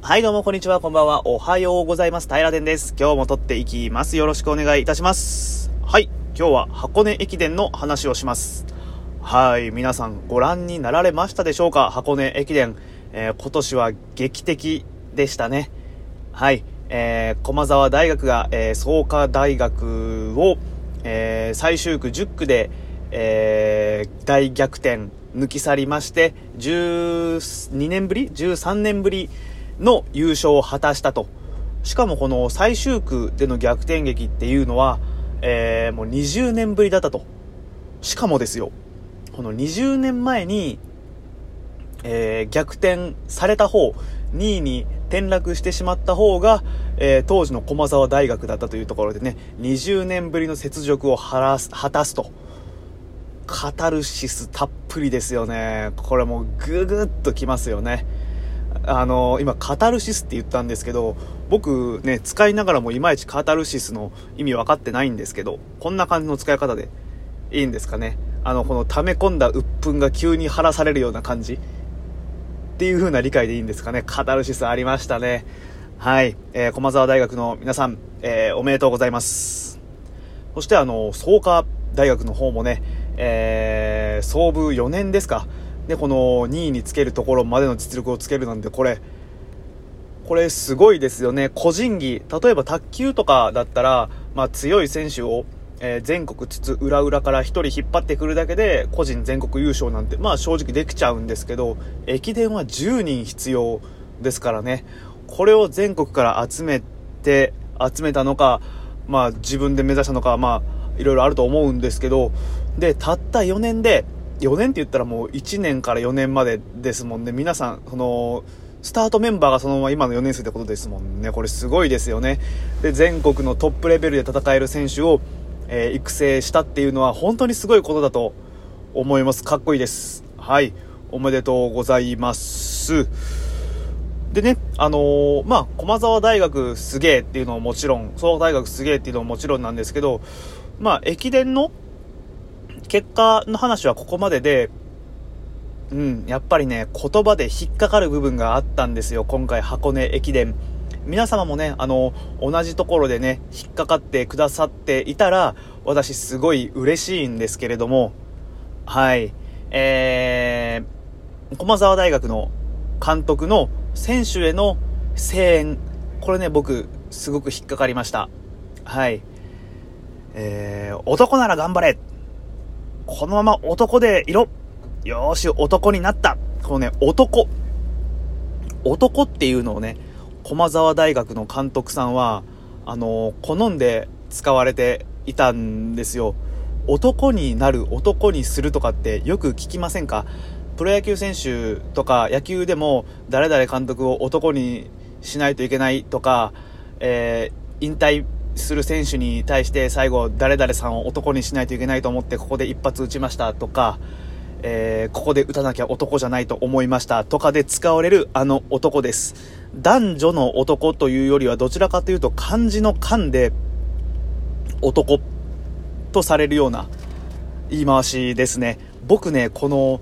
はい、どうも、こんにちは、こんばんは。おはようございます。平田です。今日も撮っていきます。よろしくお願いいたします。はい、今日は箱根駅伝の話をします。はい、皆さんご覧になられましたでしょうか？箱根駅伝。えー今年は劇的でしたね。はい、えー駒沢大学が、えー創価大学を、えー最終区10区で、えー大逆転抜き去りまして、12年ぶり ?13 年ぶりの優勝を果たしたと。しかもこの最終区での逆転劇っていうのは、えーもう20年ぶりだったと。しかもですよ、この20年前に、えー逆転された方、2位に転落してしまった方が、えー当時の駒沢大学だったというところでね、20年ぶりの雪辱を晴らす、果たすと。カタルシスたっぷりですよね。これもうググッときますよね。あの、今カタルシスって言ったんですけど、僕ね、使いながらもいまいちカタルシスの意味分かってないんですけど、こんな感じの使い方でいいんですかね。あの、この溜め込んだ鬱憤が急に晴らされるような感じっていう風な理解でいいんですかね。カタルシスありましたね。はい。えー駒沢大学の皆さん、えーおめでとうございます。そしてあの、創価大学の方もね、えー、創部4年ですか。で、この2位につけるところまでの実力をつけるなんて、これ、これすごいですよね。個人技、例えば卓球とかだったら、まあ強い選手を、えー全国津々浦々から1人引っ張ってくるだけで個人全国優勝なんて、まあ正直できちゃうんですけど、駅伝は10人必要ですからね。これを全国から集めて、集めたのか、まあ自分で目指したのか、まあいろいろあると思うんですけど、で、たった4年で、4年って言ったらもう1年から4年までですもんね。皆さん、その、スタートメンバーがそのまま今の4年生ってことですもんね。これすごいですよね。で、全国のトップレベルで戦える選手を、えー育成したっていうのは本当にすごいことだと思います。かっこいいです。はい。おめでとうございます。でね、あのーまあ、駒沢大学すげえっていうのももちろん、総合大学すげえっていうのももちろんなんですけど、まあ、駅伝の結果の話はここまでで、うん、やっぱりね、言葉で引っかかる部分があったんですよ、今回箱根駅伝。皆様もね、あの、同じところでね、引っかかってくださっていたら、私すごい嬉しいんですけれども、はい、えー、駒沢大学の監督の選手への声援、これね、僕、すごく引っかかりました。はい。えー、男なら頑張れこのまま男でいろよーし、男になったこのね、男。男っていうのをね、駒沢大学の監督さんは、あの好んで使われていたんですよ。男になる、男にするとかってよく聞きませんか？プロ野球選手とか野球でも誰々監督を男にしないといけないとか、えー引退する選手に対して最後誰々さんを男にしないといけないと思ってここで一発打ちましたとか、えーここで打たなきゃ男じゃないと思いましたとかで使われるあの男です。男女の男というよりはどちらかというと漢字の漢で男とされるような言い回しですね。僕ね、この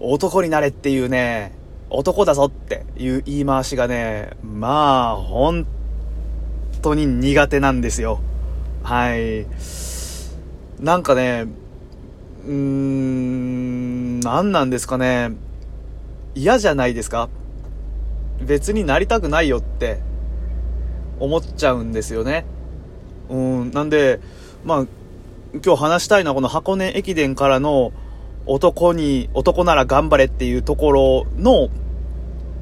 男になれっていうね、男だぞっていう言い回しがね、まあ、本当に苦手なんですよ。はい。なんかね、うーん、何なんですかね。嫌じゃないですか別になりたくないよって思っちゃうんですよね。うん、なんで、まあ、今日話したいのはこの箱根駅伝からの男に、男なら頑張れっていうところの、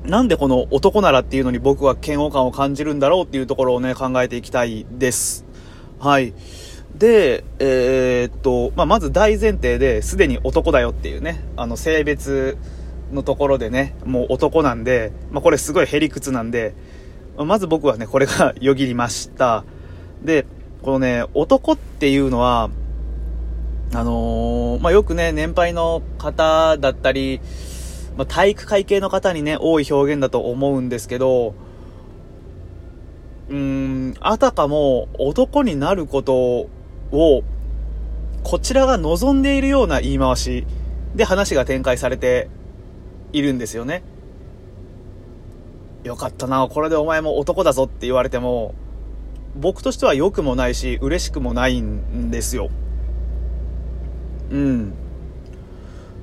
なんでこの男ならっていうのに僕は嫌悪感を感じるんだろうっていうところをね、考えていきたいです。はい。で、えーっと、まあ、まず大前提で、すでに男だよっていうね、あの、性別のところでね、もう男なんで、まあ、これすごいへりくつなんで、まず僕はね、これがよぎりました。で、このね、男っていうのは、あのーまあ、よくね、年配の方だったり、まあ、体育会系の方にね、多い表現だと思うんですけど、うーん、あたかも男になることを、こちらが望んでいるような言い回しで話が展開されているんですよね。よかったな、これでお前も男だぞって言われても、僕としては良くもないし、嬉しくもないんですよ。うん。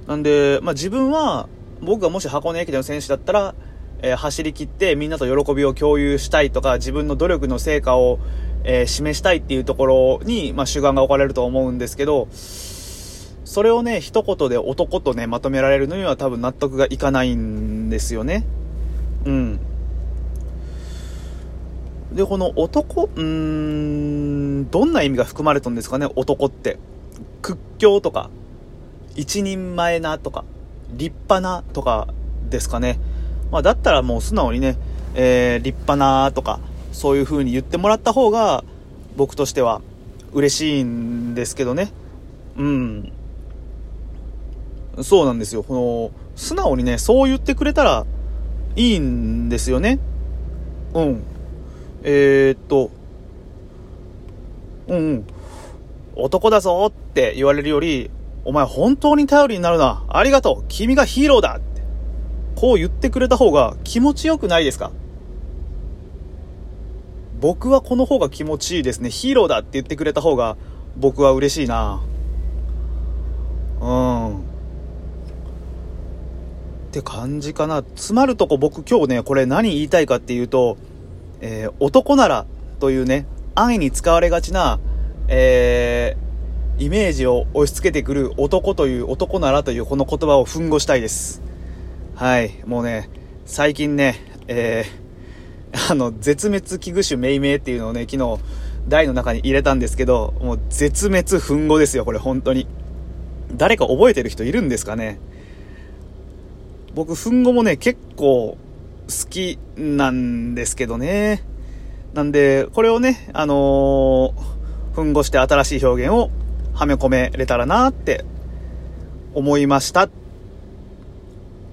なんで、まあ、自分は、僕がもし箱根駅伝の選手だったら、えー、走り切ってみんなと喜びを共有したいとか、自分の努力の成果を、えー、示したいっていうところに、まあ、主眼が置かれると思うんですけど、それをね、一言で男とね、まとめられるのには多分納得がいかないんですよね。うん。で、この男、うーん、どんな意味が含まれたんですかね、男って。屈強とか、一人前なとか、立派なとかですかね。まあ、だったらもう素直にね、えー、立派なとか、そういう風に言ってもらった方が、僕としては嬉しいんですけどね。うん。そうなんですよ。この、素直にね、そう言ってくれたらいいんですよね。うん。えー、っと、うん、うん。男だぞって言われるより、お前本当に頼りになるな。ありがとう。君がヒーローだって。こう言ってくれた方が気持ちよくないですか？僕はこの方が気持ちいいですね。ヒーローだって言ってくれた方が僕は嬉しいな。うん。って感じかな。詰まるとこ僕今日ね、これ何言いたいかっていうと、えー、男ならというね、安易に使われがちな、えー、イメージを押し付けてくる男という男ならというこの言葉を奮語したいです。はい。もうね、最近ね、えー、あの、絶滅危惧種命名っていうのをね、昨日、台の中に入れたんですけど、もう絶滅奮語ですよ、これ本当に。誰か覚えてる人いるんですかね？僕、奮語もね、結構好きなんですけどね。なんで、これをね、あのー、奮語して新しい表現をはめ込めれたらなって思いました。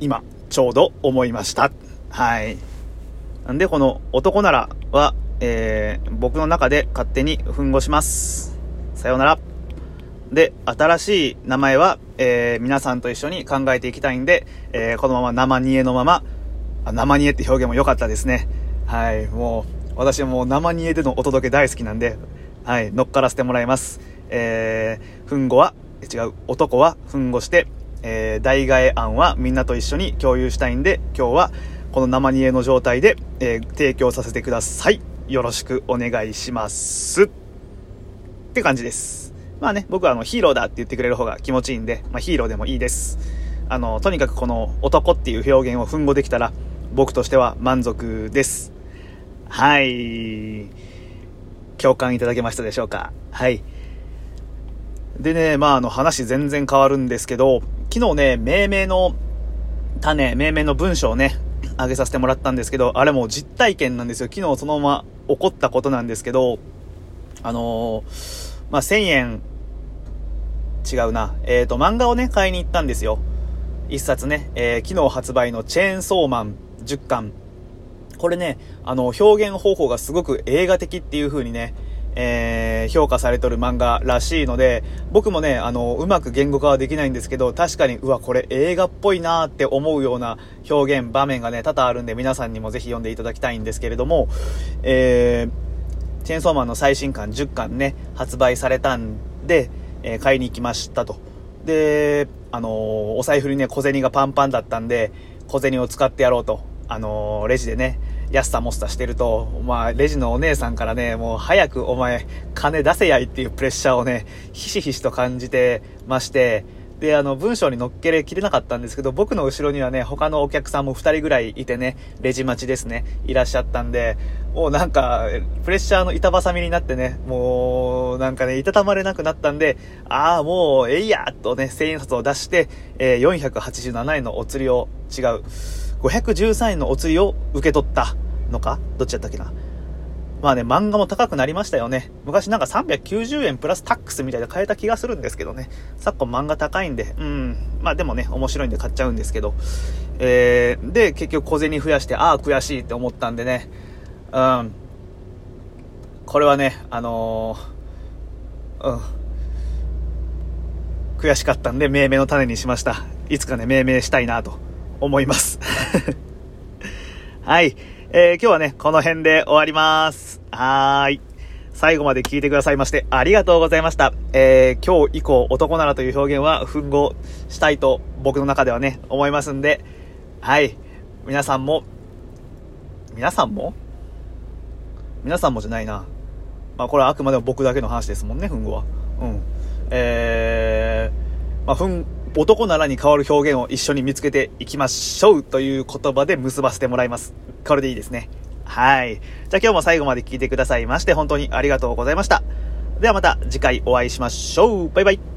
今、ちょうど思いました。はい。なんで、この男ならは、えー、僕の中で勝手に奮語します。さようなら。で、新しい名前は、えー、皆さんと一緒に考えていきたいんで、えー、このまま生煮えのまま、あ生煮えって表現も良かったですね。はい、もう、私はもう生煮えでのお届け大好きなんで、はい、乗っからせてもらいます。えー、ふんごは、違う、男はふんごして、えー、代替え案はみんなと一緒に共有したいんで、今日はこの生煮えの状態で、えー、提供させてください。よろしくお願いします。って感じです。まあね、僕はあのヒーローだって言ってくれる方が気持ちいいんで、まあ、ヒーローでもいいです。あの、とにかくこの男っていう表現を奮語できたら、僕としては満足です。はい。共感いただけましたでしょうか？はい。でね、まああの話全然変わるんですけど、昨日ね、命名の種、命名の文章をね、あげさせてもらったんですけど、あれもう実体験なんですよ。昨日そのまま起こったことなんですけど、あのー、まあ、1000円違うな。えっ、ー、と、漫画をね、買いに行ったんですよ。一冊ね、えー、昨日発売のチェーンソーマン10巻。これね、あの、表現方法がすごく映画的っていう風にね、えー、評価されとる漫画らしいので、僕もね、あの、うまく言語化はできないんですけど、確かに、うわ、これ映画っぽいなーって思うような表現、場面がね、多々あるんで、皆さんにもぜひ読んでいただきたいんですけれども、えー、チェーンソーマンの最新刊10巻ね、発売されたんで、えー、買いに行きましたと。で、あの、お財布にね、小銭がパンパンだったんで、小銭を使ってやろうと。あのー、レジでね、安さもスタしてると、まあ、レジのお姉さんからね、もう早くお前、金出せやいっていうプレッシャーをね、ひしひしと感じてまして、で、あの、文章に乗っけれきれなかったんですけど、僕の後ろにはね、他のお客さんも2人ぐらいいてね、レジ待ちですね、いらっしゃったんで、もうなんか、プレッシャーの板挟みになってね、もう、なんかね、いたたまれなくなったんで、ああ、もう、えいやとね、1000円札を出して、えー、487円のお釣りを、違う、513円のお釣りを受け取ったのか？どっちやったっけな？まあね、漫画も高くなりましたよね。昔なんか390円プラスタックスみたいで買えた気がするんですけどね。昨今漫画高いんで、うん。まあでもね、面白いんで買っちゃうんですけど。えー、で、結局小銭増やして、ああ、悔しいって思ったんでね。うん。これはね、あのー、うん。悔しかったんで、命名の種にしました。いつかね、命名したいなと思います。はい。えー、今日はね、この辺で終わります。はーい。最後まで聞いてくださいましてありがとうございました。えー、今日以降男ならという表現は奮合したいと僕の中ではね、思いますんで、はい。皆さんも、皆さんも？皆さんもじゃないな。まあこれはあくまでも僕だけの話ですもんね、奮合は。うん。えー、まあ、ふん、男ならに変わる表現を一緒に見つけていきましょうという言葉で結ばせてもらいます。これでいいですね。はい。じゃあ今日も最後まで聞いてくださいまして本当にありがとうございました。ではまた次回お会いしましょう。バイバイ。